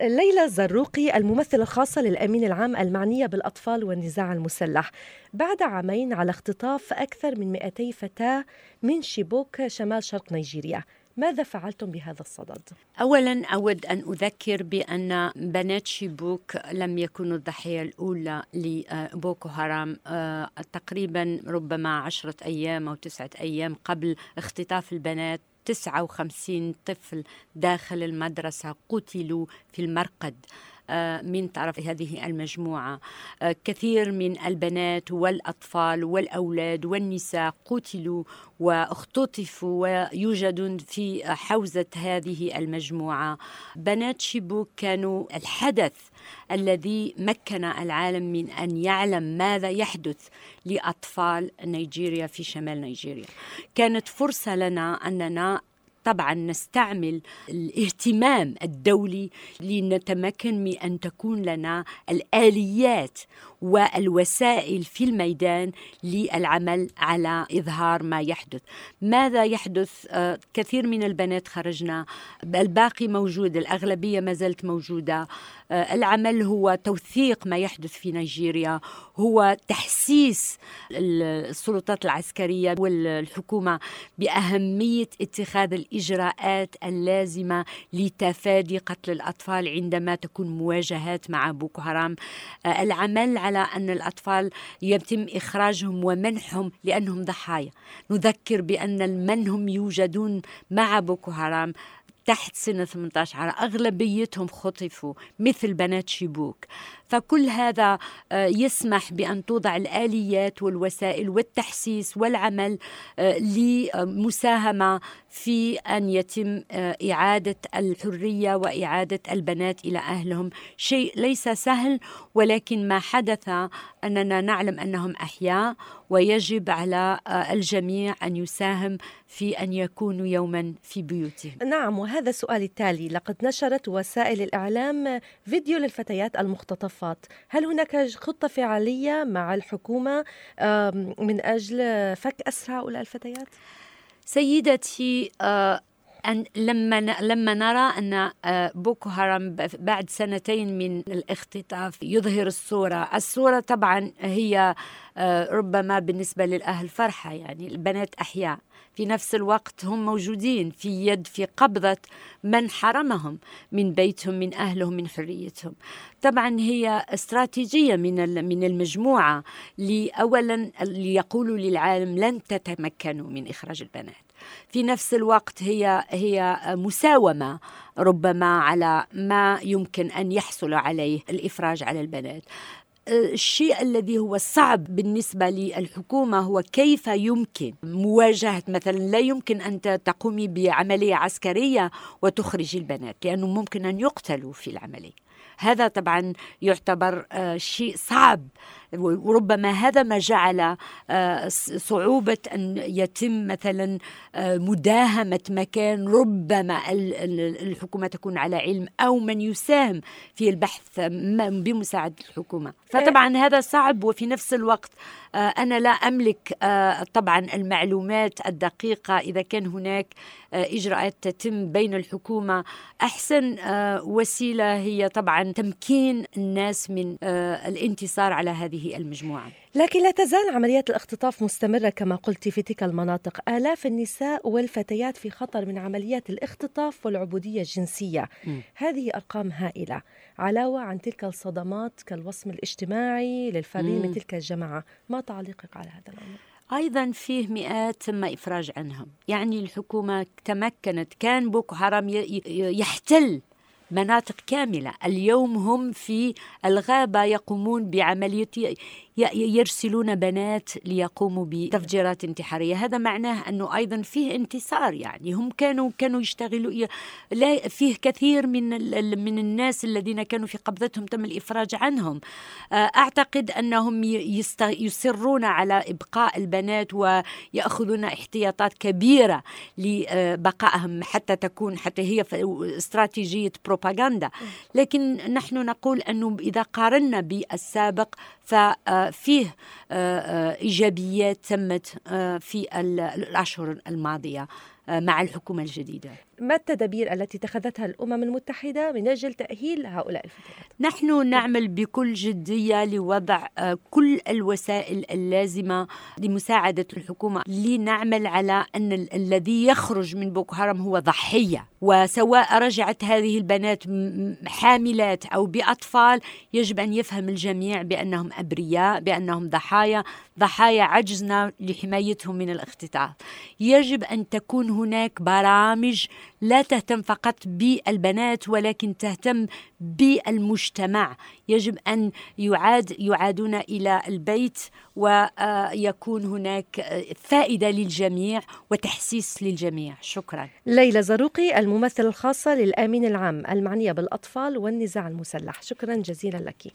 ليلى الزروقي الممثلة الخاصة للأمين العام المعنية بالأطفال والنزاع المسلح. بعد عامين على اختطاف أكثر من 200 فتاة من شيبوك شمال شرق نيجيريا. ماذا فعلتم بهذا الصدد؟ اولا أود أن أذكر بأن بنات شيبوك لم يكونوا الضحية الأولى لبوكو هرام آه، تقريبا ربما عشرة أيام أو تسعة أيام قبل اختطاف البنات 59 طفل داخل المدرسة قتلوا في المرقد. من طرف هذه المجموعة. آه، كثير من البنات والأطفال والأولاد والنساء قتلوا واختطفوا ويوجدون في حوزة هذه المجموعة. بنات شيبوك كانوا الحدث الذي مكن العالم من أن يعلم ماذا يحدث لأطفال نيجيريا في شمال نيجيريا. كانت فرصة لنا أننا طبعا نستعمل الاهتمام الدولي لنتمكن من أن تكون لنا الآليات والوسائل في الميدان للعمل على إظهار ما يحدث. ماذا يحدث؟ آه، كثير من البنات خرجنا الباقي موجود الأغلبية ما زالت موجودة. العمل هو توثيق ما يحدث في نيجيريا هو تحسيس السلطات العسكرية والحكومة بأهمية اتخاذ الإجراءات اللازمة لتفادي قتل الأطفال عندما تكون مواجهات مع بوكو حرام آه، العمل على أن الأطفال يتم إخراجهم ومنحهم لأنهم ضحايا. نذكر بأن من هم يوجدون مع بوكو حرام تحت سن 18 أغلبيتهم خطفوا مثل بنات شيبوك. فكل هذا آه، يسمح بأن توضع الآليات والوسائل والتحسيس والعمل آه، لمساهمة في أن يتم آه، إعادة الحرية وإعادة البنات إلى أهلهم. شيء ليس سهل ولكن ما حدث أننا نعلم أنهم أحياء ويجب على الجميع أن يساهم في أن يكونوا يوما في بيوتهم. نعم وهذا السؤال التالي. لقد نشرت وسائل الإعلام فيديو للفتيات المختطفات. هل هناك خطة فعالية مع الحكومة من أجل فك أسرى هؤلاء الفتيات؟ سيدتي آه، أن لما لما نرى أن آه، بوكو هرم بعد سنتين من الاختطاف يظهر الصورة الصورة طبعا هي آه، ربما بالنسبة للأهل فرحة يعني البنات أحياء. في نفس الوقت هم موجودين في يد في قبضة من حرمهم من بيتهم من أهلهم من حريتهم. طبعا هي استراتيجية من من المجموعة لأولا ليقولوا للعالم لن تتمكنوا من إخراج البنات. في نفس الوقت هي هي مساومة ربما على ما يمكن أن يحصل عليه الإفراج على البنات. الشيء الذي هو صعب بالنسبة للحكومة هو كيف يمكن مواجهة مثلا لا يمكن أن تقومي بعملية عسكرية وتخرجي البنات لأنه ممكن أن يقتلوا في العملية. هذا طبعا يعتبر آه، شيء صعب. وربما هذا ما جعل آه، صعوبة أن يتم مثلا آه، مداهمة مكان ربما الحكومة تكون على علم أو من يساهم في البحث بمساعدة الحكومة. فطبعا هذا صعب وفي نفس الوقت أنا لا أملك طبعا المعلومات الدقيقة. إذا كان هناك إجراءات تتم بين الحكومة أحسن وسيلة هي طبعا تمكين الناس من آه، الانتصار على هذه المجموعة. لكن لا تزال عمليات الاختطاف مستمرة كما قلت في تلك المناطق. آلاف النساء والفتيات في خطر من عمليات الاختطاف والعبودية الجنسية. م. هذه أرقام هائلة. علاوة عن تلك الصدمات كالوصم الاجتماعي للفريق من تلك الجماعة ما تعليقك على هذا الأمر؟ أيضا فيه مئات تم إفراج عنهم. يعني الحكومة تمكنت. كان بوكو حرام يحتل مناطق كاملة. اليوم هم في الغابة يقومون بعملية يرسلون بنات ليقوموا بتفجيرات انتحارية. هذا معناه أنه أيضا فيه انتصار يعني. هم كانوا كانوا يشتغلوا لا فيه كثير من من الناس الذين كانوا في قبضتهم تم الإفراج عنهم. آه، أعتقد أنهم يصرون على إبقاء البنات ويأخذون احتياطات كبيرة لبقائهم حتى تكون حتى هي استراتيجية بروباغندا. لكن نحن نقول أنه إذا قارنا بالسابق ففيه آه، آه، ايجابيات تمت آه، في الأشهر الماضية. مع الحكومة الجديدة. ما التدابير التي اتخذتها الأمم المتحدة من أجل تأهيل هؤلاء الفتيات؟ نحن نعمل بكل جدية لوضع آه، كل الوسائل اللازمة لمساعدة الحكومة لنعمل على أن الذي يخرج من بوكو هرم هو ضحية. وسواء رجعت هذه البنات حاملات أو بأطفال يجب أن يفهم الجميع بأنهم أبرياء بأنهم ضحايا. ضحايا عجزنا لحمايتهم من الاختطاف. يجب أن تكون هناك برامج لا تهتم فقط بالبنات ولكن تهتم بالمجتمع. يجب أن يعاد يعادون إلى البيت ويكون هناك فائدة للجميع وتحسيس للجميع. شكرا. ليلى زروقي الممثلة الخاصة للآمين العام المعنية بالأطفال والنزاع المسلح. شكرا جزيلا لك.